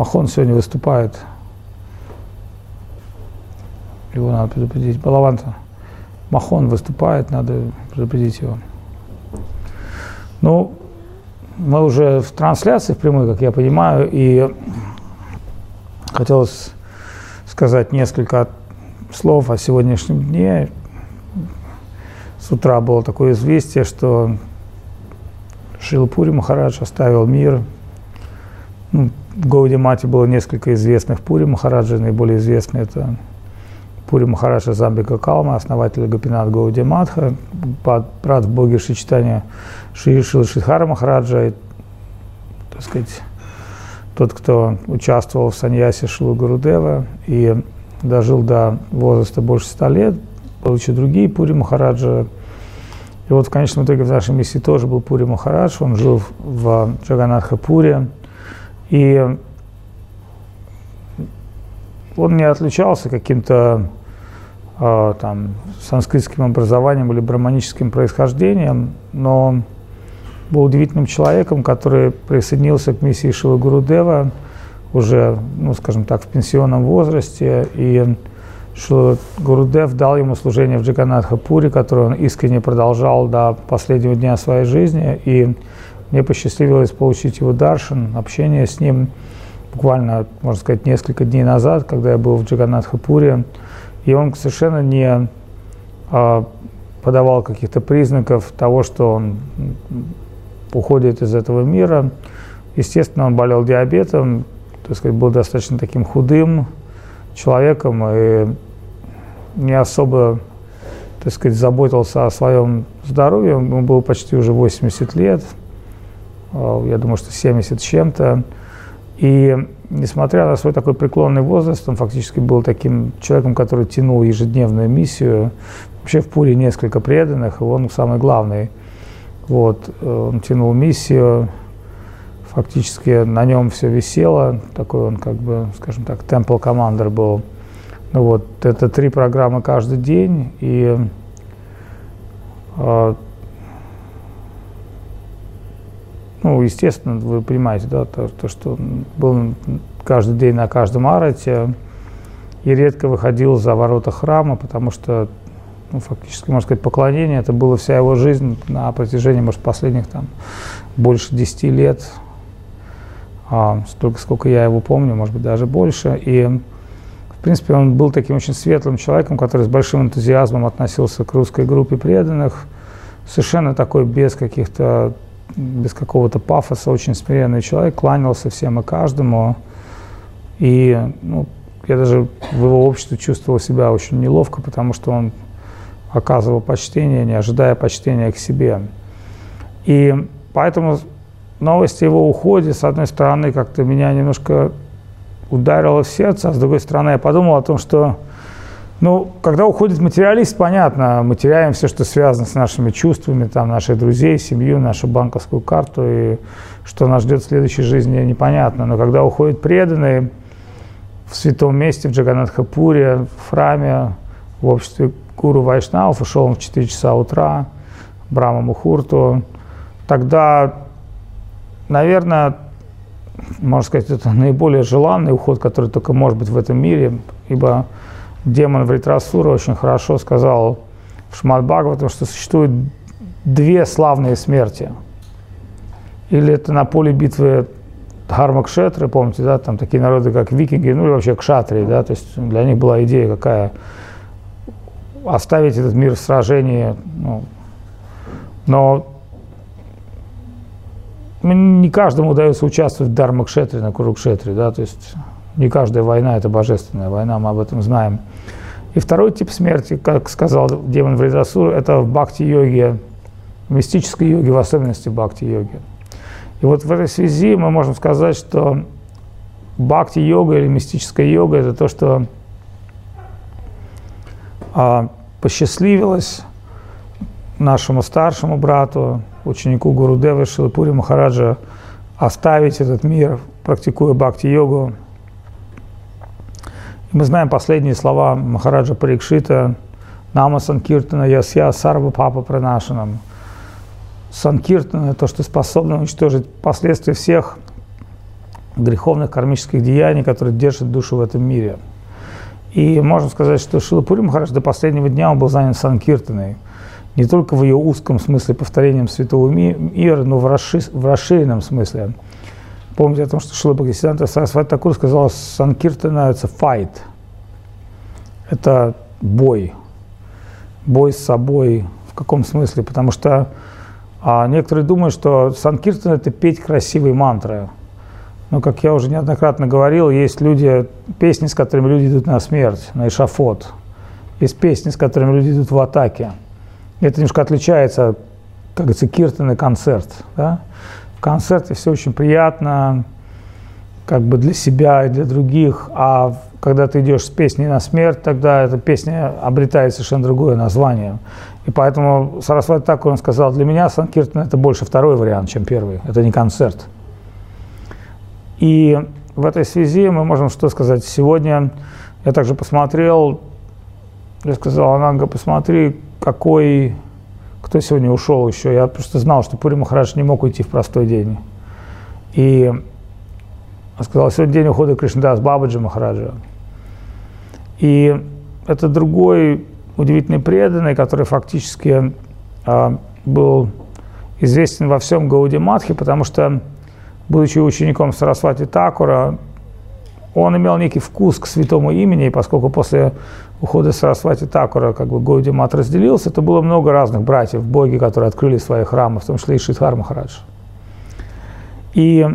Махон сегодня выступает. Его надо предупредить. Балаванта. Махон выступает, надо предупредить его. Ну, мы уже в трансляции в прямой, как я понимаю, и хотелось сказать несколько слов о сегодняшнем дне. С утра было такое известие, что Шилпури Махарадж оставил мир. Ну, в Гауди Мате было несколько известных Пури Махараджа, наиболее известный это Пури Махараджа Замбика Калма, основатель Гапинат Гауди Матха, брат в боге Шичитания Шри Шил Шидхара Махараджа, и, так сказать, тот, кто участвовал в саньясе Шилу Гурудева и дожил до возраста больше ста лет, еще другие Пури Махараджа. И вот в конечном итоге в нашей миссии тоже был Пури Махарадж, он жил в Джаганатха Пуре. И он не отличался каким-то э, там, санскритским образованием или браманическим происхождением, но был удивительным человеком, который присоединился к миссии Шилы Гурудева уже, ну, скажем так, в пенсионном возрасте, и что Гурудев дал ему служение в Джаганатхапуре, которое он искренне продолжал до последнего дня своей жизни, и мне посчастливилось получить его даршин, общение с ним буквально, можно сказать, несколько дней назад, когда я был в Джаганатхапуре, и он совершенно не а, подавал каких-то признаков того, что он уходит из этого мира. Естественно, он болел диабетом, так сказать, был достаточно таким худым человеком и не особо, так сказать, заботился о своем здоровье. Ему было почти уже 80 лет, я думаю, что 70 с чем-то. И несмотря на свой такой преклонный возраст, он фактически был таким человеком, который тянул ежедневную миссию. Вообще в Пуре несколько преданных, и он самый главный. Вот, э, он тянул миссию, фактически на нем все висело, такой он как бы, скажем так, темпл командер был. Ну вот, это три программы каждый день, и э, Ну, естественно, вы понимаете, да, то, то, что был каждый день на каждом арате и редко выходил за ворота храма, потому что, ну, фактически, можно сказать, поклонение, это была вся его жизнь на протяжении, может, последних там больше 10 лет, а, столько, сколько я его помню, может быть, даже больше. И, в принципе, он был таким очень светлым человеком, который с большим энтузиазмом относился к русской группе преданных, совершенно такой без каких-то без какого-то пафоса, очень смиренный человек, кланялся всем и каждому. И ну, я даже в его обществе чувствовал себя очень неловко, потому что он оказывал почтение, не ожидая почтения к себе. И поэтому новость о его уходе, с одной стороны, как-то меня немножко ударило в сердце, а с другой стороны, я подумал о том, что ну, когда уходит материалист, понятно, мы теряем все, что связано с нашими чувствами, там, наших друзей, семью, нашу банковскую карту, и что нас ждет в следующей жизни, непонятно. Но когда уходит преданный в святом месте, в Джаганатхапуре, в храме, в обществе гуру Вайшнавов, ушел он в 4 часа утра, Брама Мухурту, тогда, наверное, можно сказать, это наиболее желанный уход, который только может быть в этом мире, ибо демон Вритрасура очень хорошо сказал в Бхагаватам, что существует две славные смерти. Или это на поле битвы Дхармакшетры, помните, да, там такие народы, как викинги, ну или вообще кшатрии, да, то есть для них была идея какая, оставить этот мир в сражении, ну, но не каждому удается участвовать в Дharmakшетре на Курукшетре, да, то есть не каждая война – это божественная война, мы об этом знаем. И второй тип смерти, как сказал демон Вридасур, это в бхакти-йоге, в мистической йоге, в особенности бхакти-йоге. И вот в этой связи мы можем сказать, что бхакти-йога или мистическая йога – это то, что а, посчастливилось нашему старшему брату, ученику Гурудева Шилапури Махараджа, оставить этот мир, практикуя бхакти-йогу, мы знаем последние слова Махараджа Парикшита «Нама Санкиртана Ясья Сарва Папа Пранашанам». Санкиртана – то, что способно уничтожить последствия всех греховных кармических деяний, которые держат душу в этом мире. И можно сказать, что Шилапури Махарадж до последнего дня он был занят Санкиртаной. Не только в ее узком смысле повторением святого мира, но в, расши, в расширенном смысле. Помните о том, что Шила Бхактисиданта Сарасвати Такур сказал, Санкиртана – это fight. Это бой. Бой с собой. В каком смысле? Потому что а некоторые думают, что Санкиртан – это петь красивые мантры. Но, как я уже неоднократно говорил, есть люди, песни, с которыми люди идут на смерть, на эшафот. Есть песни, с которыми люди идут в атаке. Это немножко отличается, как говорится, киртан и концерт. Да? Концерте все очень приятно, как бы для себя и для других, а когда ты идешь с песней на смерть, тогда эта песня обретает совершенно другое название. И поэтому Сарасвати так он сказал, для меня Санкиртан это больше второй вариант, чем первый. Это не концерт. И в этой связи мы можем что сказать. Сегодня я также посмотрел, я сказал, Ананга, посмотри, какой, кто сегодня ушел еще. Я просто знал, что Пури Махарадж не мог уйти в простой день. И сказал, сегодня день ухода Кришнадас Бабаджи Махараджа. И это другой удивительный преданный, который фактически э, был известен во всем Гауди Матхе, потому что, будучи учеником Сарасвати Такура, он имел некий вкус к святому имени, поскольку после ухода Сарасвати Такура как бы Гауди Мат разделился, то было много разных братьев, боги, которые открыли свои храмы, в том числе и Шидхар Махарадж. И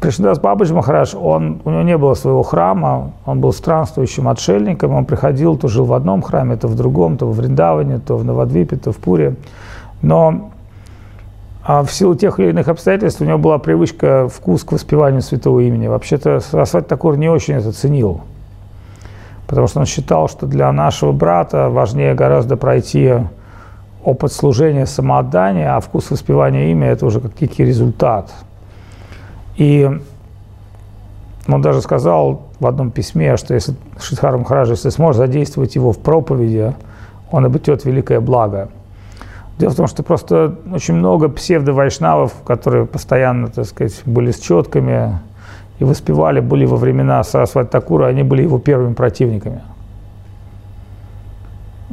Кришнадас Бабаджи Махарадж, он, у него не было своего храма, он был странствующим отшельником, он приходил, то жил в одном храме, то в другом, то в Вриндаване, то в Навадвипе, то в Пуре. Но а в силу тех или иных обстоятельств у него была привычка, вкус к воспеванию святого имени. Вообще-то Сарасвати Такур не очень это ценил, потому что он считал, что для нашего брата важнее гораздо пройти опыт служения, самоотдания, а вкус воспевания имени – это уже как некий результат – и он даже сказал в одном письме, что если Шидхар Махарадж, если сможет задействовать его в проповеди, он обретет великое благо. Дело в том, что просто очень много псевдо-вайшнавов, которые постоянно, так сказать, были с четками и воспевали, были во времена Сарасвати Такура, они были его первыми противниками.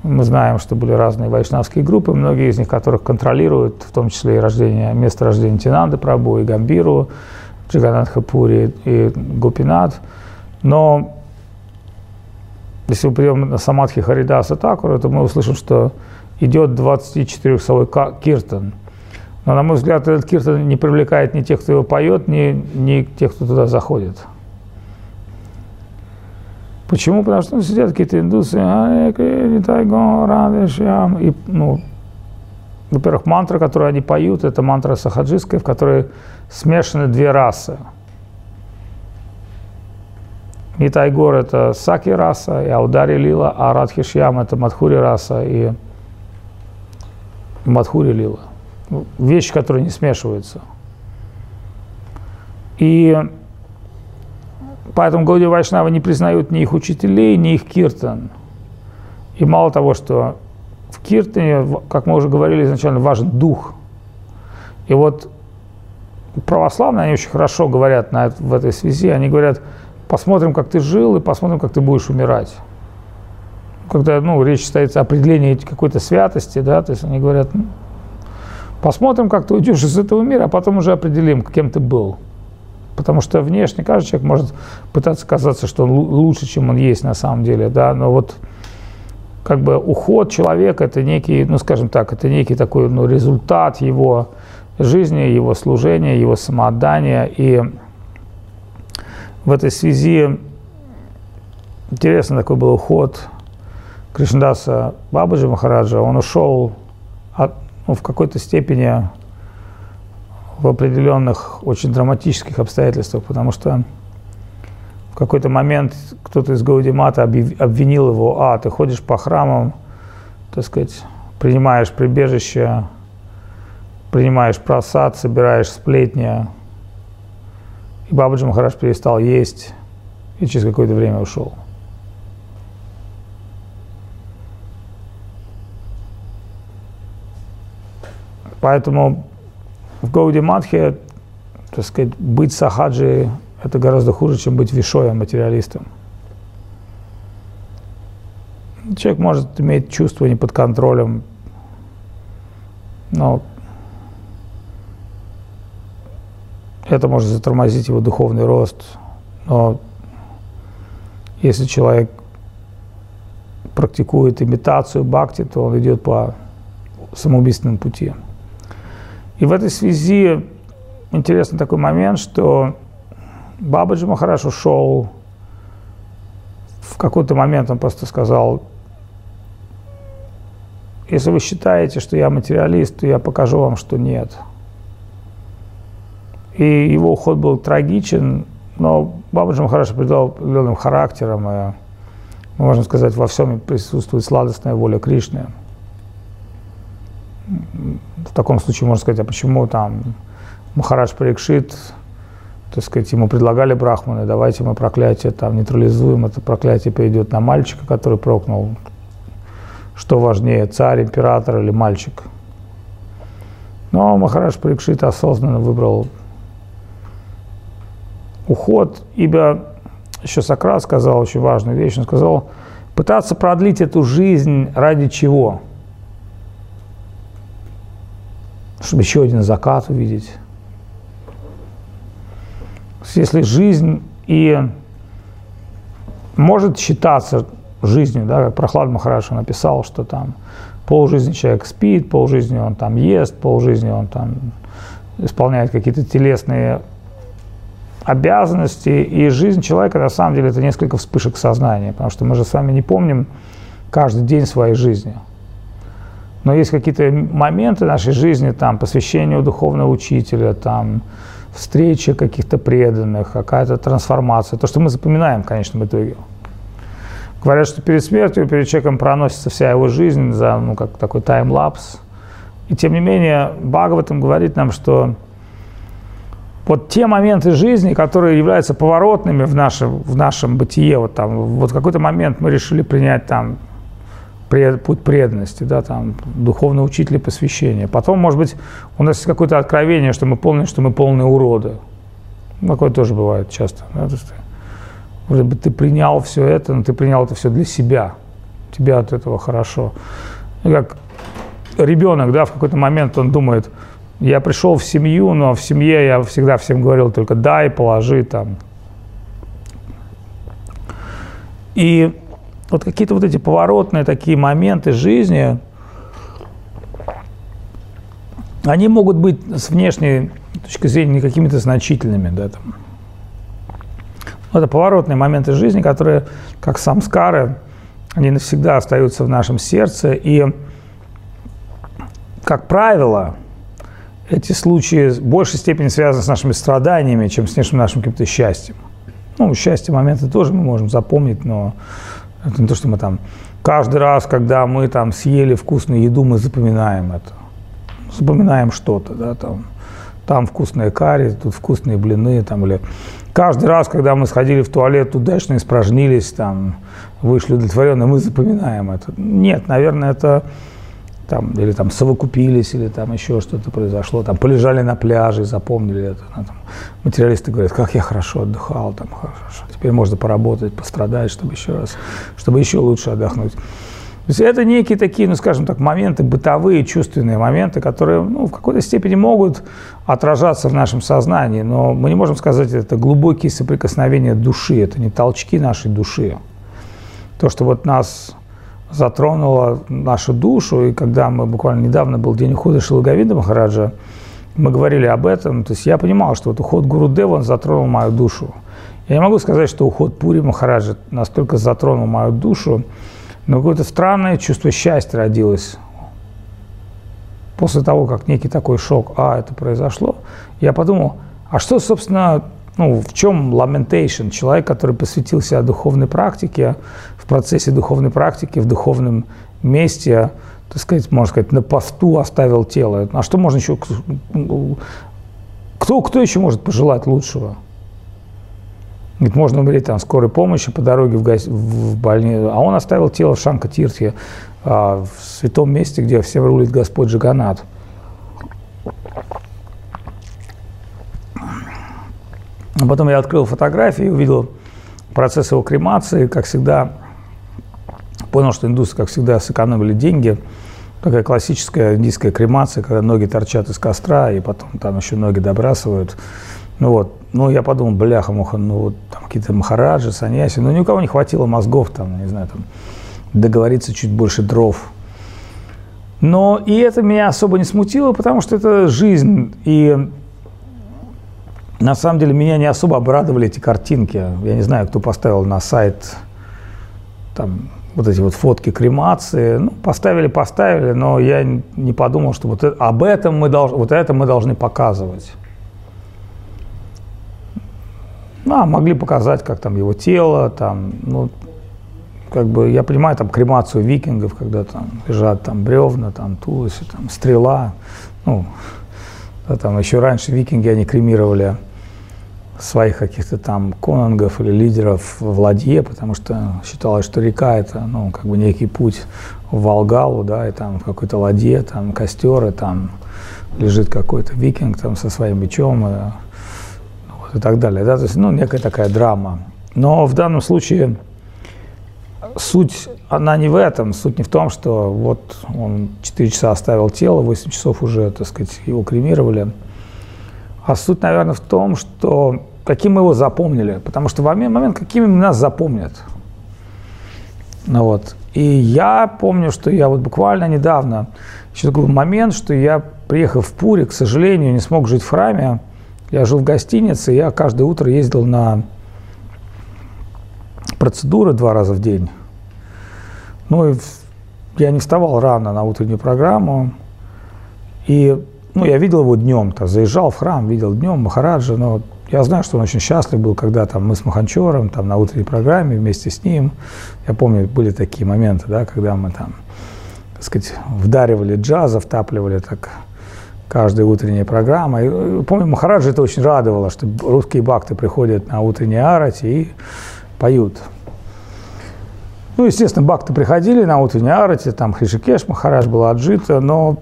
Мы знаем, что были разные вайшнавские группы, многие из них, которых контролируют, в том числе и рождение, место рождения Тинанды Прабу и Гамбиру, Джиганатха Пури и Гопинат. Но если мы придем на Самадхи Харидаса Такура, то мы услышим, что идет 24-часовой киртан. Но, на мой взгляд, этот киртан не привлекает ни тех, кто его поет, ни, ни тех, кто туда заходит. Почему? Потому что ну, сидят какие-то индусы, и, ну, во-первых, мантра, которую они поют, это мантра сахаджистская, в которой смешаны две расы. Нитайгор – это Саки раса, и Аудари Лила, а Радхишьям – это Мадхури раса и Мадхури Лила. Вещи, которые не смешиваются. И поэтому Гауди Вайшнава не признают ни их учителей, ни их киртан. И мало того, что в киртане, как мы уже говорили изначально, важен дух. И вот православные, они очень хорошо говорят на в этой связи, они говорят, посмотрим, как ты жил, и посмотрим, как ты будешь умирать. Когда ну, речь стоит о определении какой-то святости, да, то есть они говорят, ну, посмотрим, как ты уйдешь из этого мира, а потом уже определим, кем ты был. Потому что внешне каждый человек может пытаться казаться, что он лучше, чем он есть на самом деле, да, но вот как бы уход человека это некий, ну скажем так, это некий такой ну, результат его жизни, его служения, его самоотдания. И в этой связи интересный такой был уход Кришндаса Бабаджи Махараджа. Он ушел от, ну, в какой-то степени в определенных очень драматических обстоятельствах, потому что в какой-то момент кто-то из Гаудимата обвинил его, а, ты ходишь по храмам, так сказать, принимаешь прибежище, принимаешь просад, собираешь сплетни. И Бабаджи Махарадж перестал есть и через какое-то время ушел. Поэтому в Гауди Матхе так сказать, быть сахаджи – это гораздо хуже, чем быть вишоем, материалистом. Человек может иметь чувство не под контролем, но это может затормозить его духовный рост. Но если человек практикует имитацию бхакти, то он идет по самоубийственному пути. И в этой связи интересный такой момент, что Бабаджи Махараш ушел, в какой-то момент он просто сказал, если вы считаете, что я материалист, то я покажу вам, что нет. И его уход был трагичен, но Бабаджи Махараш придал определенным характером, и, можем сказать, во всем присутствует сладостная воля Кришны в таком случае можно сказать, а почему там Махарадж Парикшит, так сказать, ему предлагали брахманы, давайте мы проклятие там нейтрализуем, это проклятие перейдет на мальчика, который прокнул. Что важнее, царь, император или мальчик? Но Махарадж Парикшит осознанно выбрал уход, ибо еще Сократ сказал очень важную вещь, он сказал, пытаться продлить эту жизнь ради чего – чтобы еще один закат увидеть. Если жизнь и может считаться жизнью, да, как Прохлад Махарадж написал, что там полжизни человек спит, полжизни он там ест, полжизни он там исполняет какие-то телесные обязанности, и жизнь человека на самом деле это несколько вспышек сознания, потому что мы же с вами не помним каждый день своей жизни – но есть какие-то моменты нашей жизни, там, посвящение духовного учителя, там, встреча каких-то преданных, какая-то трансформация, то, что мы запоминаем в конечном итоге. Говорят, что перед смертью, перед человеком проносится вся его жизнь за, ну, как такой таймлапс. И тем не менее, Бхагаватам говорит нам, что вот те моменты жизни, которые являются поворотными в нашем, в нашем бытие, вот там, вот какой-то момент мы решили принять там путь преданности, да, там, духовный учитель посвящения. Потом, может быть, у нас есть какое-то откровение, что мы помним, что мы полные уроды. Такое тоже бывает часто. Да, то есть, вроде бы ты принял все это, но ты принял это все для себя. Тебе от этого хорошо. И как ребенок, да, в какой-то момент он думает, я пришел в семью, но в семье я всегда всем говорил только дай, положи там. И вот какие-то вот эти поворотные такие моменты жизни, они могут быть с внешней точки зрения не какими-то значительными, да, там. это поворотные моменты жизни, которые, как самскары, они навсегда остаются в нашем сердце. И, как правило, эти случаи в большей степени связаны с нашими страданиями, чем с нашим каким-то счастьем. Ну, счастье моменты тоже мы можем запомнить, но это не то, что мы там каждый раз, когда мы там съели вкусную еду, мы запоминаем это. Запоминаем что-то, да, там, там вкусные карри, тут вкусные блины, там, или каждый раз, когда мы сходили в туалет, удачно испражнились, там, вышли удовлетворенные, мы запоминаем это. Нет, наверное, это там, или там совокупились, или там еще что-то произошло, там полежали на пляже, запомнили это. Ну, там, материалисты говорят, как я хорошо отдыхал, там хорошо, теперь можно поработать, пострадать, чтобы еще раз, чтобы еще лучше отдохнуть. То есть это некие такие, ну скажем так, моменты, бытовые, чувственные моменты, которые ну, в какой-то степени могут отражаться в нашем сознании, но мы не можем сказать, это глубокие соприкосновения души, это не толчки нашей души. То, что вот нас затронула нашу душу. И когда мы буквально недавно был день ухода Шилаговида Махараджа, мы говорили об этом. То есть я понимал, что вот уход Гуру Дева, он затронул мою душу. Я не могу сказать, что уход Пури Махараджа настолько затронул мою душу, но какое-то странное чувство счастья родилось. После того, как некий такой шок, а, это произошло, я подумал, а что, собственно, ну, в чем lamentation? Человек, который посвятил себя духовной практике, в процессе духовной практики, в духовном месте, так сказать, можно сказать, на посту оставил тело. А что можно еще... Кто, кто еще может пожелать лучшего? Ведь можно умереть там скорой помощи по дороге в, гос... в больницу. А он оставил тело в Шанка-Тиртхе, а, в святом месте, где все рулит Господь Джаганат. А потом я открыл фотографии, увидел процесс его кремации, как всегда, понял, что индусы, как всегда, сэкономили деньги. Такая классическая индийская кремация, когда ноги торчат из костра, и потом там еще ноги добрасывают. Ну вот, ну я подумал, бляха-муха, ну вот там какие-то махараджи, саньяси, ну ни у кого не хватило мозгов там, не знаю, там договориться чуть больше дров. Но и это меня особо не смутило, потому что это жизнь, и на самом деле меня не особо обрадовали эти картинки. Я не знаю, кто поставил на сайт там вот эти вот фотки кремации. Ну, поставили, поставили, но я не подумал, что вот это, об этом мы должны, вот это мы должны показывать. Ну, а, могли показать, как там его тело, там, ну, как бы, я понимаю, там, кремацию викингов, когда там лежат там бревна, там, туловище, там, стрела, ну, да, там еще раньше викинги, они кремировали своих каких-то там конунгов или лидеров в ладье, потому что считалось, что река это, ну, как бы некий путь в Волгалу, да, и там в какой-то ладье, там костер, и там лежит какой-то викинг там со своим мечом, и, вот, и так далее, да, то есть, ну, некая такая драма. Но в данном случае суть, она не в этом, суть не в том, что вот он 4 часа оставил тело, 8 часов уже, так сказать, его кремировали, а суть, наверное, в том, что каким мы его запомнили. Потому что в момент, какими нас запомнят. Ну, вот. И я помню, что я вот буквально недавно, еще такой момент, что я, приехав в Пури, к сожалению, не смог жить в храме. Я жил в гостинице, я каждое утро ездил на процедуры два раза в день. Ну и я не вставал рано на утреннюю программу. И ну, я видел его днем, то заезжал в храм, видел днем Махараджа, но я знаю, что он очень счастлив был, когда там мы с Маханчором, там на утренней программе вместе с ним. Я помню, были такие моменты, да, когда мы там, так сказать, вдаривали джаза, втапливали так каждая утренняя программа. И, э, помню, Махараджа это очень радовало, что русские бакты приходят на утренние арати и поют. Ну, естественно, бакты приходили на утренние арати, там Хришикеш, Махарадж был отжито, но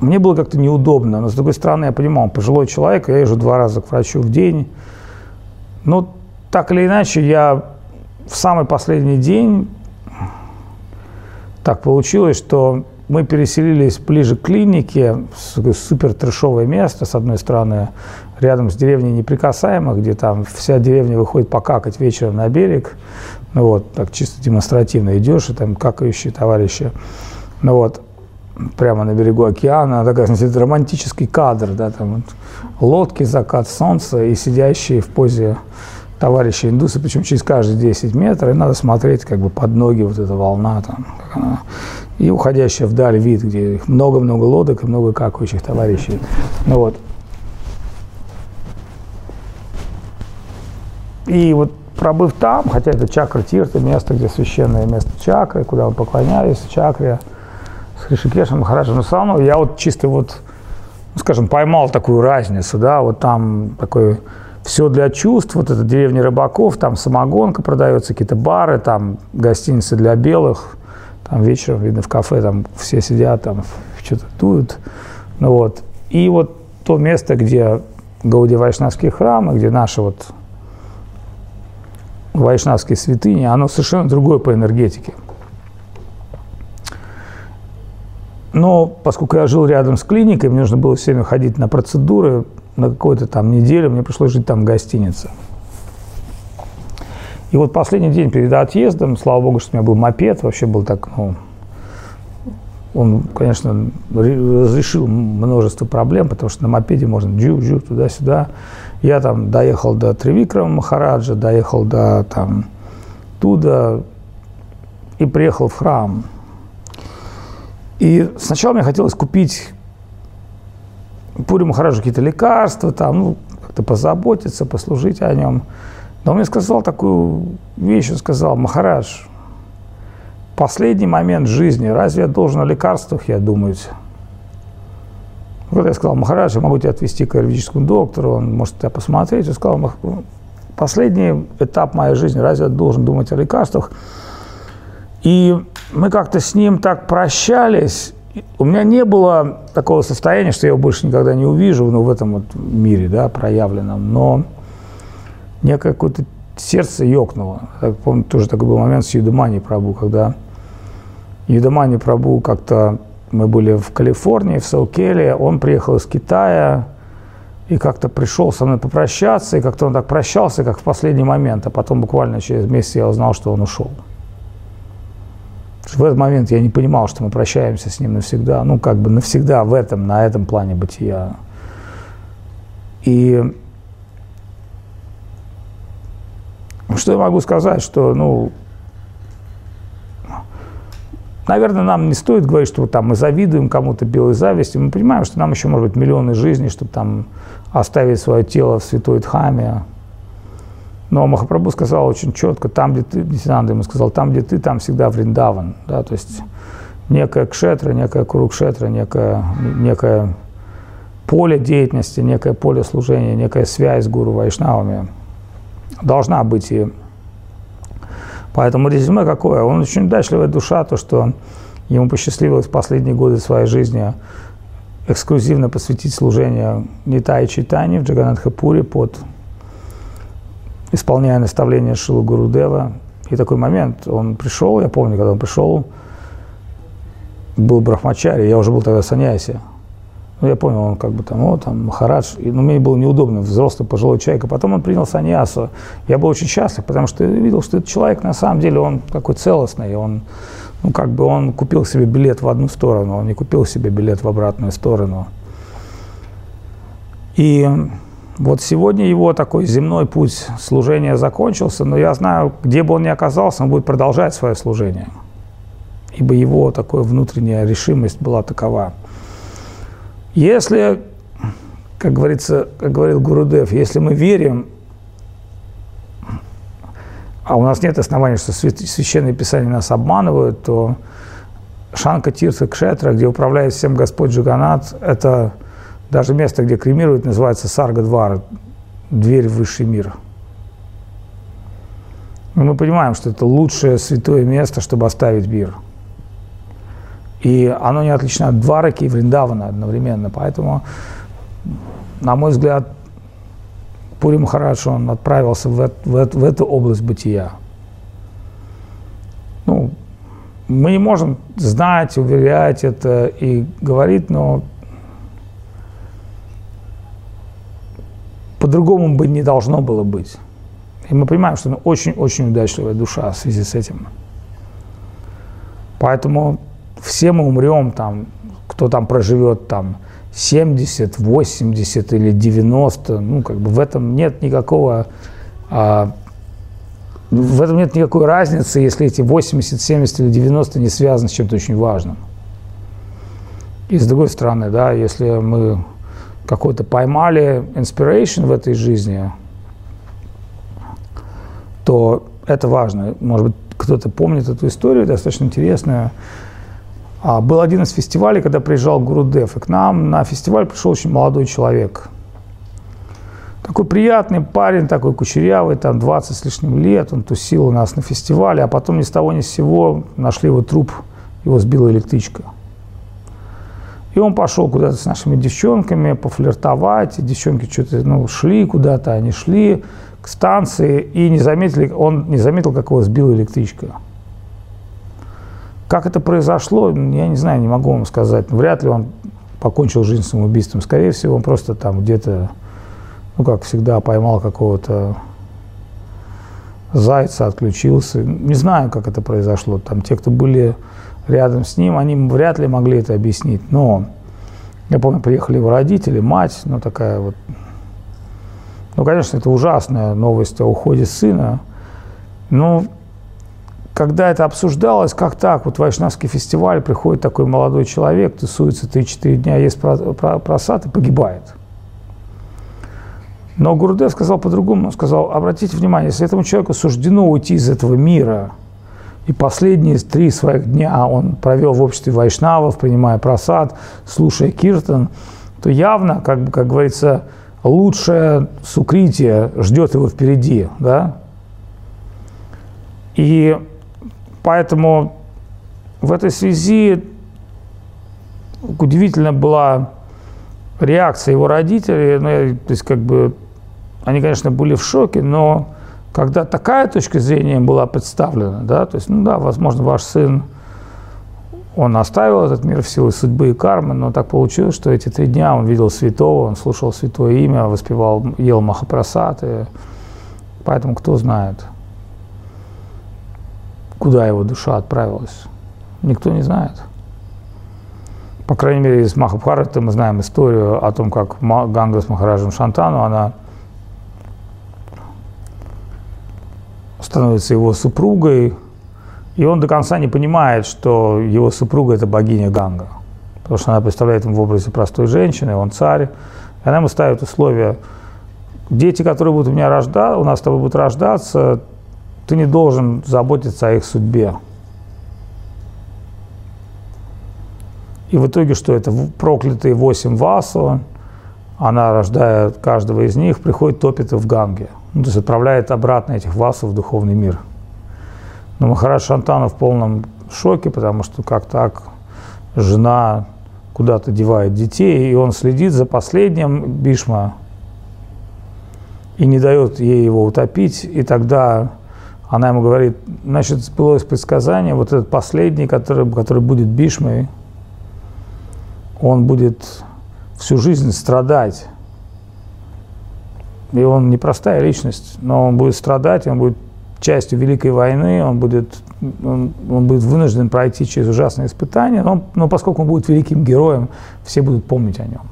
мне было как-то неудобно, но с другой стороны, я понимал, пожилой человек, я езжу два раза к врачу в день. Но так или иначе, я в самый последний день так получилось, что мы переселились ближе к клинике, супер трешовое место, с одной стороны, рядом с деревней Неприкасаемых, где там вся деревня выходит покакать вечером на берег, вот, так чисто демонстративно идешь, и там какающие товарищи, ну вот, прямо на берегу океана, такая, значит, романтический кадр, да, там вот, лодки, закат солнца и сидящие в позе товарищи индусы, причем через каждые 10 метров, и надо смотреть как бы под ноги вот эта волна там, как она, и уходящая вдаль вид, где много-много лодок и много какающих товарищей. Ну вот. И вот пробыв там, хотя это чакра Тирта, место, где священное место чакры, куда мы поклонялись, чакре, с Хришикешем Махараджем, но все равно я вот чисто вот, ну, скажем, поймал такую разницу, да, вот там такой все для чувств, вот это деревня рыбаков, там самогонка продается, какие-то бары, там гостиницы для белых, там вечером, видно, в кафе там все сидят, там что-то дуют, ну вот. И вот то место, где Гауди Вайшнавские храмы, где наши вот вайшнавские святыни, оно совершенно другое по энергетике. Но поскольку я жил рядом с клиникой, мне нужно было все время ходить на процедуры, на какую-то там неделю, мне пришлось жить там в гостинице. И вот последний день перед отъездом, слава богу, что у меня был мопед, вообще был так, ну, он, конечно, разрешил множество проблем, потому что на мопеде можно джу-джу туда-сюда. Я там доехал до Тревикрама Махараджа, доехал до там туда и приехал в храм. И сначала мне хотелось купить Пури Махараджу какие-то лекарства, там, ну, как-то позаботиться, послужить о нем. Но он мне сказал такую вещь, он сказал, Махарадж, последний момент жизни, разве я должен о лекарствах, я думаю? Вот я сказал, Махарадж, я могу тебя отвезти к юридическому доктору, он может тебя посмотреть. Он сказал, последний этап моей жизни, разве я должен думать о лекарствах? И мы как-то с ним так прощались. У меня не было такого состояния, что я его больше никогда не увижу ну, в этом вот мире да, проявленном. Но некое какое-то сердце ёкнуло. Я помню, тоже такой был момент с Юдамани Прабу, когда Юдамани Прабу как-то мы были в Калифорнии, в Саукеле, он приехал из Китая и как-то пришел со мной попрощаться, и как-то он так прощался, как в последний момент, а потом буквально через месяц я узнал, что он ушел. В этот момент я не понимал, что мы прощаемся с ним навсегда, ну как бы навсегда в этом, на этом плане бытия. И что я могу сказать, что, ну, Наверное, нам не стоит говорить, что там мы завидуем кому-то белой завистью. Мы понимаем, что нам еще, может быть, миллионы жизней, чтобы там оставить свое тело в святой Дхаме. Но Махапрабху сказал очень четко, там, где ты, Нитинанда ему сказал, там, где ты, там всегда Вриндаван. Да? То есть некая кшетра, некая курукшетра, некое, некое поле деятельности, некое поле служения, некая связь с гуру Вайшнавами должна быть. И Поэтому резюме какое? Он очень удачливая душа, то, что ему посчастливилось в последние годы своей жизни эксклюзивно посвятить служение Нитай Чайтани в Джаганатхапуре под исполняя наставления Шилу Гурудева. И такой момент, он пришел, я помню, когда он пришел, был Брахмачари, я уже был тогда саньяси. Ну, я понял, он как бы там, о, там, Махарадж. И, ну, мне было неудобно, взрослый пожилой человек. А потом он принял саньясу. Я был очень счастлив, потому что я видел, что этот человек, на самом деле, он такой целостный. Он, ну, как бы он купил себе билет в одну сторону, он не купил себе билет в обратную сторону. И вот сегодня его такой земной путь служения закончился, но я знаю, где бы он ни оказался, он будет продолжать свое служение. Ибо его такая внутренняя решимость была такова – если, как говорится, как говорил Гурудев, если мы верим, а у нас нет оснований, что священные писания нас обманывают, то Шанка Тирса Кшетра, где управляет всем Господь Джаганат, это даже место, где кремируют, называется Саргадвар, дверь в высший мир. Мы понимаем, что это лучшее святое место, чтобы оставить мир – и оно не отлично от Двараки и Вриндавана одновременно. Поэтому, на мой взгляд, Пури Махарадж, он отправился в, в, в эту область бытия. Ну, мы не можем знать, уверять это и говорить, но по-другому бы не должно было быть. И мы понимаем, что он очень-очень удачливая душа в связи с этим. Поэтому все мы умрем там, кто там проживет там 70, 80 или 90, ну, как бы в этом нет никакого, а, в этом нет никакой разницы, если эти 80, 70 или 90 не связаны с чем-то очень важным. И с другой стороны, да, если мы какой-то поймали inspiration в этой жизни, то это важно. Может быть, кто-то помнит эту историю, достаточно интересную. А, был один из фестивалей, когда приезжал Гурудев, и к нам на фестиваль пришел очень молодой человек. Такой приятный парень, такой кучерявый, там 20 с лишним лет, он тусил у нас на фестивале, а потом ни с того ни с сего нашли его труп, его сбила электричка. И он пошел куда-то с нашими девчонками пофлиртовать, и девчонки что-то ну, шли куда-то, они шли к станции, и не заметили, он не заметил, как его сбила электричка. Как это произошло, я не знаю, не могу вам сказать. Вряд ли он покончил жизнь самоубийством. Скорее всего, он просто там где-то, ну, как всегда, поймал какого-то зайца, отключился. Не знаю, как это произошло. Там те, кто были рядом с ним, они вряд ли могли это объяснить. Но я помню, приехали его родители, мать, ну, такая вот... Ну, конечно, это ужасная новость о уходе сына. Но когда это обсуждалось, как так, вот Вайшнавский фестиваль, приходит такой молодой человек, тусуется 3-4 дня, есть просад и погибает. Но Гурдев сказал по-другому, он сказал, обратите внимание, если этому человеку суждено уйти из этого мира, и последние три своих дня он провел в обществе вайшнавов, принимая просад, слушая киртан, то явно, как, бы, как говорится, лучшее сукритие ждет его впереди. Да? И Поэтому в этой связи удивительно была реакция его родителей. Ну, то есть как бы они, конечно, были в шоке, но когда такая точка зрения была представлена, да, то есть, ну да, возможно, ваш сын, он оставил этот мир в силу судьбы и кармы, но так получилось, что эти три дня он видел святого, он слушал святое имя, воспевал, ел махапрасад, поэтому кто знает, куда его душа отправилась, никто не знает. По крайней мере, из Махабхараты мы знаем историю о том, как Ганга с Махараджем Шантану, она становится его супругой, и он до конца не понимает, что его супруга – это богиня Ганга, потому что она представляет ему в образе простой женщины, он царь, и она ему ставит условия, дети, которые будут у меня рождаться, у нас с тобой будут рождаться, ты не должен заботиться о их судьбе. И в итоге, что это проклятые восемь васу, она рождает каждого из них, приходит, топит их в Ганге. Ну, то есть отправляет обратно этих васов в духовный мир. Но Махарадж Шантана в полном шоке, потому что как так жена куда-то девает детей, и он следит за последним Бишма и не дает ей его утопить, и тогда она ему говорит, значит, сбылось предсказание, вот этот последний, который, который будет Бишмой, он будет всю жизнь страдать. И он непростая личность, но он будет страдать, он будет частью Великой войны, он будет, он, он будет вынужден пройти через ужасные испытания, но, но поскольку он будет великим героем, все будут помнить о нем.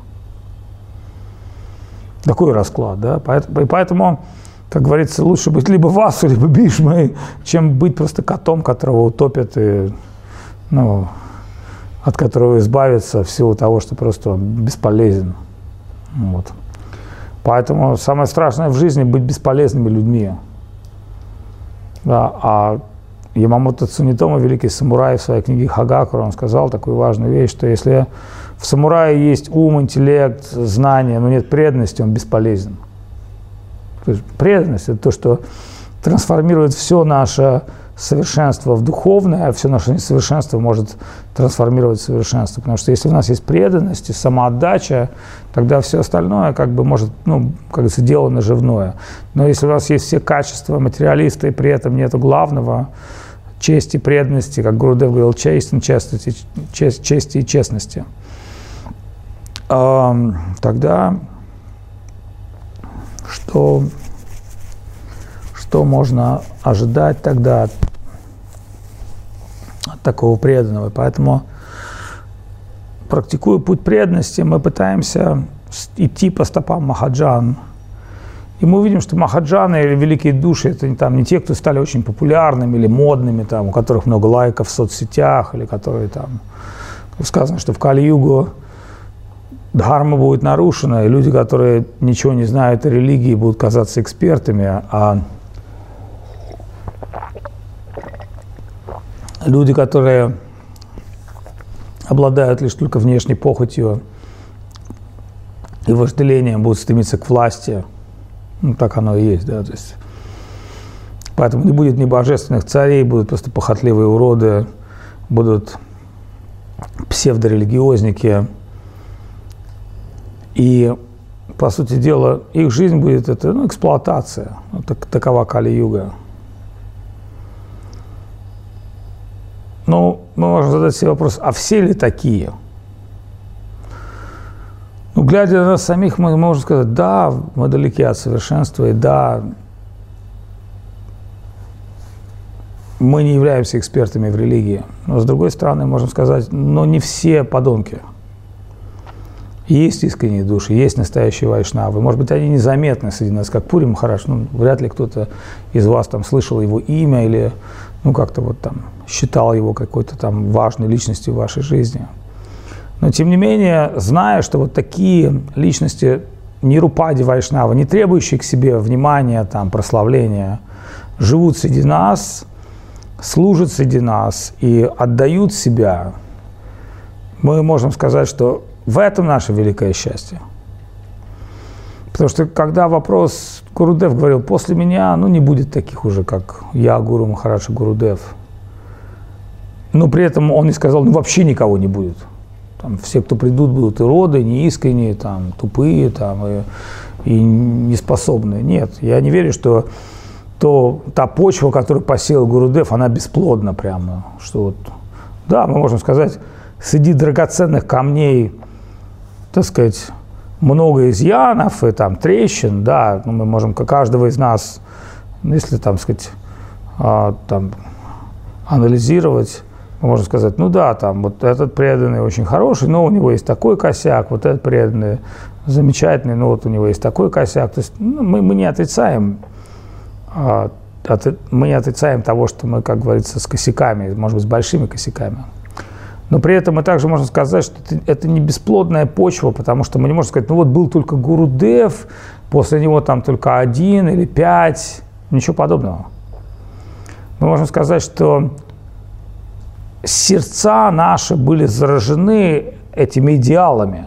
Такой расклад, да, поэтому, и поэтому, как говорится, лучше быть либо Васу, либо Бишмой, чем быть просто котом, которого утопят и, ну, от которого избавиться в силу того, что просто бесполезен. Вот. Поэтому самое страшное в жизни быть бесполезными людьми. Да, а Ямамото Цунитома, великий самурай, в своей книге Хагакура, он сказал такую важную вещь, что если в самурае есть ум, интеллект, знания, но нет преданности, он бесполезен. То есть преданность – это то, что трансформирует все наше совершенство в духовное, а все наше несовершенство может трансформировать в совершенство. Потому что если у нас есть преданность и самоотдача, тогда все остальное как бы может, ну, как говорится, дело наживное. Но если у нас есть все качества материалиста и при этом нет главного, чести, преданности, как Гурудев говорил, чести, честности, честь, чести и честности, тогда что, что можно ожидать тогда от такого преданного. Поэтому, практикуя путь преданности, мы пытаемся идти по стопам Махаджан. И мы увидим, что Махаджаны или великие души это не, там, не те, кто стали очень популярными или модными, там, у которых много лайков в соцсетях, или которые там сказано, что в Кали-Югу дхарма будет нарушена, и люди, которые ничего не знают о религии, будут казаться экспертами, а люди, которые обладают лишь только внешней похотью и вожделением, будут стремиться к власти. Ну, так оно и есть, да, то есть. Поэтому не будет ни божественных царей, будут просто похотливые уроды, будут псевдорелигиозники. И, по сути дела, их жизнь будет это, ну, эксплуатация. Вот так, такова Кали-юга. Ну, мы можем задать себе вопрос, а все ли такие? Ну, глядя на нас самих, мы можем сказать, да, мы далеки от совершенства, и да, мы не являемся экспертами в религии. Но, с другой стороны, можем сказать, но не все подонки. Есть искренние души, есть настоящие вайшнавы. Может быть, они незаметны среди нас, как Пурим Махараш. Ну, вряд ли кто-то из вас там слышал его имя или ну, как-то вот там считал его какой-то там важной личностью в вашей жизни. Но, тем не менее, зная, что вот такие личности Нирупади Вайшнава, не требующие к себе внимания, там, прославления, живут среди нас, служат среди нас и отдают себя, мы можем сказать, что в этом наше великое счастье. Потому что когда вопрос, Гурудев говорил, после меня, ну, не будет таких уже, как я, Гуру Махараджа Гурудев. Но при этом он не сказал, ну, вообще никого не будет. там, все, кто придут, будут и роды, неискренние, там, тупые там, и, и неспособные. Нет, я не верю, что то, та почва, которую посеял Гурудев, она бесплодна прямо. Что вот, да, мы можем сказать, среди драгоценных камней, так сказать, много изъянов и там трещин, да, ну, мы можем каждого из нас, ну, если там сказать, а, там анализировать, можем сказать, ну да, там вот этот преданный очень хороший, но у него есть такой косяк, вот этот преданный замечательный, но вот у него есть такой косяк. То есть ну, мы, мы не отрицаем а, мы не отрицаем того, что мы, как говорится, с косяками, может быть, с большими косяками. Но при этом мы также можем сказать, что это не бесплодная почва, потому что мы не можем сказать, ну вот был только Гурудев, после него там только один или пять, ничего подобного. Мы можем сказать, что сердца наши были заражены этими идеалами.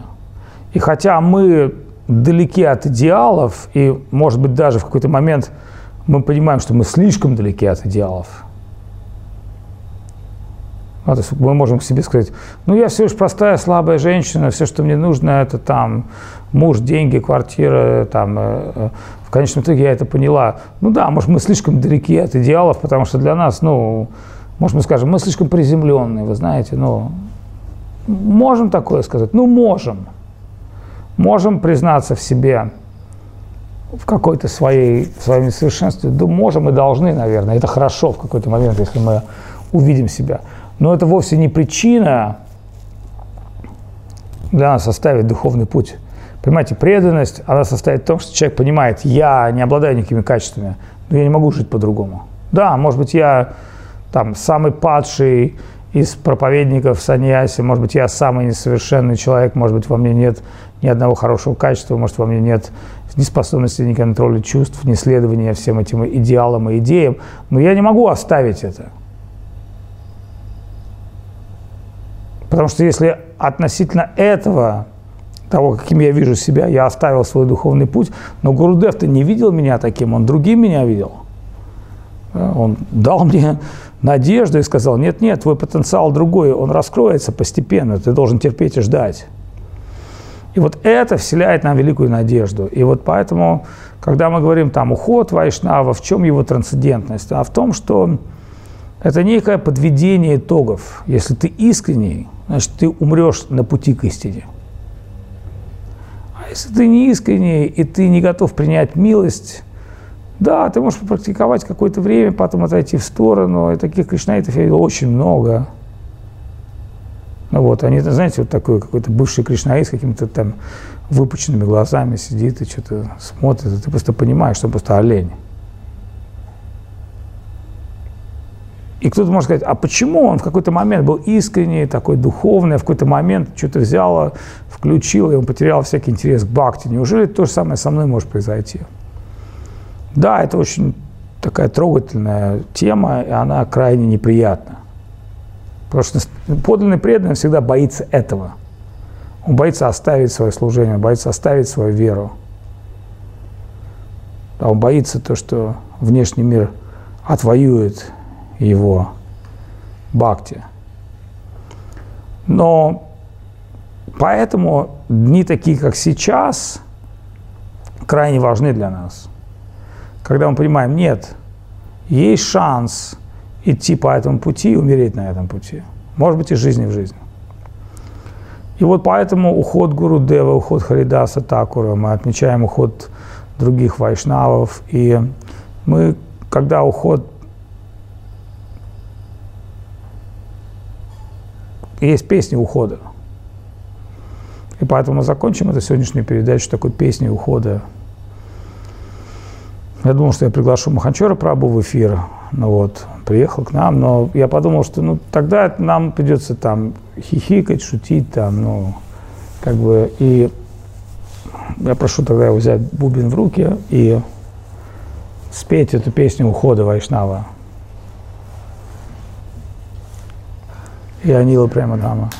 И хотя мы далеки от идеалов, и, может быть, даже в какой-то момент мы понимаем, что мы слишком далеки от идеалов – есть мы можем себе сказать, ну я все лишь простая слабая женщина, все, что мне нужно, это там муж, деньги, квартира, там. Э, э. В конечном итоге я это поняла. Ну да, может мы слишком далеки от идеалов, потому что для нас, ну, может мы скажем, мы слишком приземленные, вы знаете, ну, можем такое сказать? Ну, можем. Можем признаться в себе в какой-то своей, в своем несовершенстве. Да, можем и должны, наверное. Это хорошо в какой-то момент, если мы увидим себя. Но это вовсе не причина для нас составить духовный путь. Понимаете, преданность, она состоит в том, что человек понимает, я не обладаю никакими качествами, но я не могу жить по-другому. Да, может быть, я там самый падший из проповедников саньяси, может быть, я самый несовершенный человек, может быть, во мне нет ни одного хорошего качества, может, во мне нет ни способности, ни контроля чувств, ни следования всем этим идеалам и идеям, но я не могу оставить это – Потому что если относительно этого, того, каким я вижу себя, я оставил свой духовный путь, но Гурудев-то не видел меня таким, он другим меня видел. Он дал мне надежду и сказал, нет-нет, твой потенциал другой, он раскроется постепенно, ты должен терпеть и ждать. И вот это вселяет нам великую надежду. И вот поэтому, когда мы говорим там уход Вайшнава, в чем его трансцендентность? А в том, что это некое подведение итогов. Если ты искренний, значит, ты умрешь на пути к истине. А если ты не искренний, и ты не готов принять милость, да, ты можешь попрактиковать какое-то время, потом отойти в сторону. И таких кришнаитов я видел очень много. Ну вот, они, знаете, вот такой какой-то бывший кришнаит с какими-то там выпученными глазами сидит и что-то смотрит, и ты просто понимаешь, что он просто олень. И кто-то может сказать, а почему он в какой-то момент был искренний, такой духовный, а в какой-то момент что-то взял, включил, и он потерял всякий интерес к бхакти. Неужели то же самое со мной может произойти? Да, это очень такая трогательная тема, и она крайне неприятна. Потому что подлинный преданный всегда боится этого. Он боится оставить свое служение, он боится оставить свою веру. А он боится то, что внешний мир отвоюет его бхакти. Но поэтому дни такие, как сейчас, крайне важны для нас. Когда мы понимаем, нет, есть шанс идти по этому пути и умереть на этом пути. Может быть, из жизни в жизнь. И вот поэтому уход Гуру Дева, уход Харидаса Такура, мы отмечаем уход других вайшнавов, и мы, когда уход есть песни ухода. И поэтому мы закончим эту сегодняшнюю передачу такой песней ухода. Я думал, что я приглашу Маханчора Прабу в эфир, ну вот, приехал к нам, но я подумал, что ну тогда нам придется там хихикать, шутить там, ну, как бы, и я прошу тогда взять бубен в руки и спеть эту песню ухода Вайшнава. И Анила Премадама.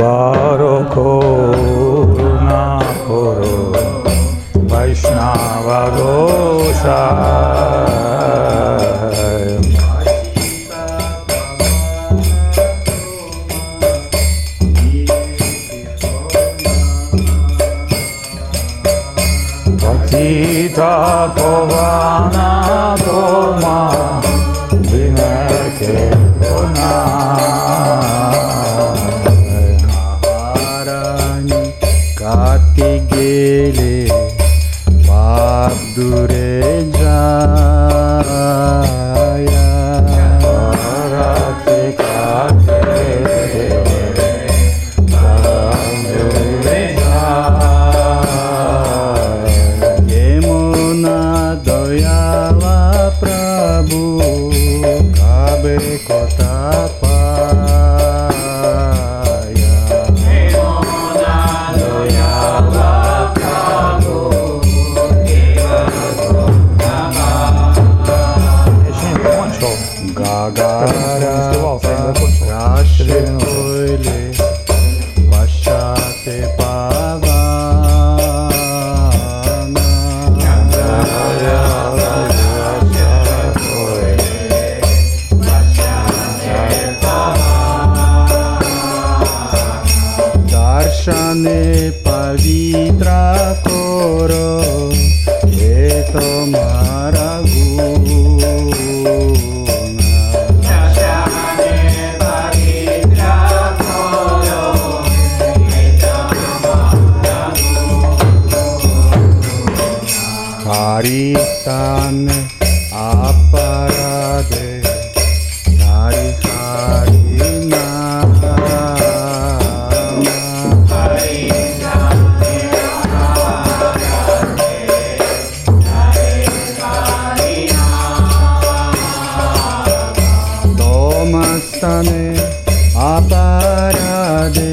Bye. आप आपाराधे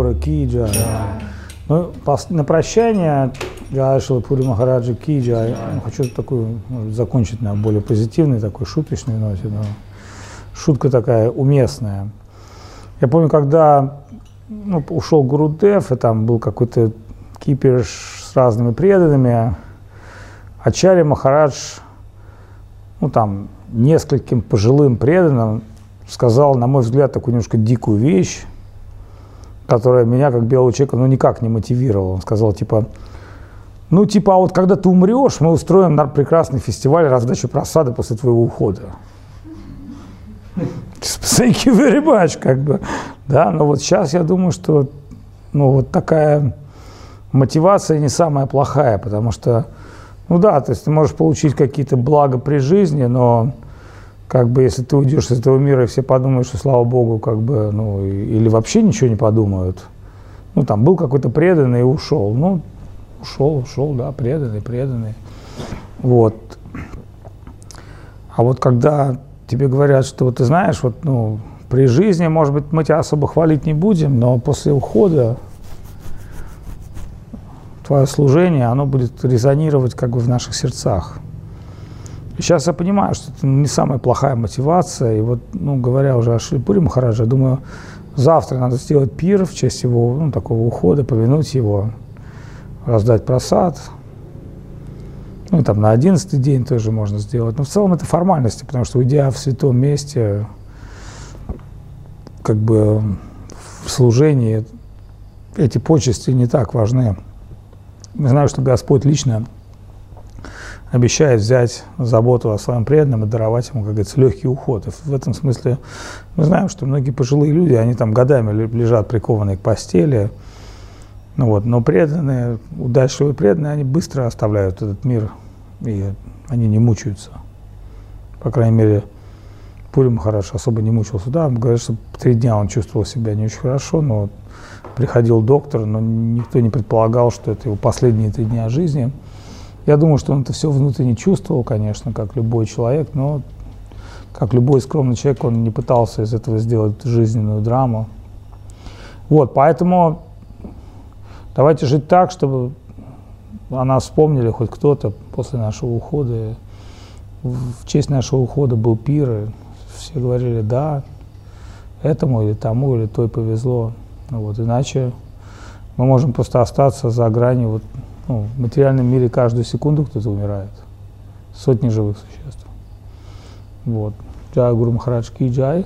Такура Киджа. Ну, на прощание Джай Шилапури Махараджи Киджа. Хочу такую может, закончить на более позитивной, такой шуточной ноте. Но шутка такая уместная. Я помню, когда ну, ушел Гурудев, и там был какой-то кипиш с разными преданными, Ачарья Махарадж, ну там, нескольким пожилым преданным сказал, на мой взгляд, такую немножко дикую вещь, которая меня, как белого человека, ну, никак не мотивировала. Он сказал, типа, ну, типа, а вот когда ты умрешь, мы устроим на- прекрасный фестиваль раздачи просады после твоего ухода. Thank you very much, как бы. Да, но вот сейчас я думаю, что, ну, вот такая мотивация не самая плохая, потому что, ну да, то есть ты можешь получить какие-то блага при жизни, но как бы если ты уйдешь из этого мира, и все подумают, что слава богу, как бы, ну, или вообще ничего не подумают. Ну, там был какой-то преданный и ушел. Ну, ушел, ушел, да, преданный, преданный. Вот. А вот когда тебе говорят, что вот ты знаешь, вот, ну, при жизни, может быть, мы тебя особо хвалить не будем, но после ухода твое служение, оно будет резонировать как бы в наших сердцах. Сейчас я понимаю, что это не самая плохая мотивация. И вот, ну, говоря уже о Шрипуре Махараджа, я думаю, завтра надо сделать пир в честь его, ну, такого ухода, помянуть его, раздать просад. Ну, там на одиннадцатый день тоже можно сделать. Но в целом это формальности, потому что уйдя в святом месте, как бы в служении эти почести не так важны. Я знаю, что Господь лично обещает взять заботу о своем преданном и даровать ему, как говорится, легкий уход. И в этом смысле мы знаем, что многие пожилые люди, они там годами ле- лежат прикованные к постели, ну вот, но преданные, удачливые преданные, они быстро оставляют этот мир, и они не мучаются. По крайней мере, Пури Махараш особо не мучился. Да, говорят, что три дня он чувствовал себя не очень хорошо, но приходил доктор, но никто не предполагал, что это его последние три дня жизни. Я думаю, что он это все внутренне чувствовал, конечно, как любой человек, но как любой скромный человек, он не пытался из этого сделать жизненную драму. Вот, поэтому давайте жить так, чтобы о нас вспомнили хоть кто-то после нашего ухода. В честь нашего ухода был пир, и все говорили, да, этому или тому, или той повезло. Вот, иначе мы можем просто остаться за гранью. Вот, ну, в материальном мире каждую секунду кто-то умирает. Сотни живых существ. Вот. Джай Гуру Махарадж Джай.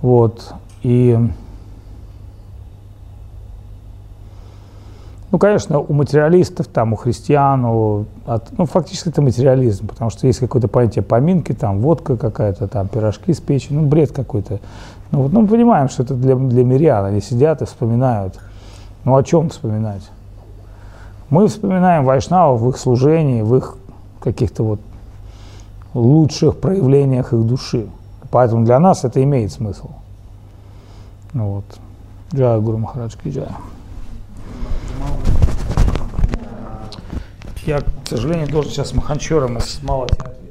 Вот. И Ну, конечно, у материалистов, там, у христиан, у, от- ну, фактически это материализм, потому что есть какое-то понятие поминки, там, водка какая-то, там, пирожки с печью, ну, бред какой-то. Ну, вот, ну, мы понимаем, что это для, для мирян, они сидят и вспоминают. Ну, о чем вспоминать? Мы вспоминаем вайшнавов в их служении, в их каких-то вот лучших проявлениях их души. Поэтому для нас это имеет смысл. Ну вот. Джая Гуру Махарадж Джая. Я, к сожалению, должен сейчас маханчером из малого театра.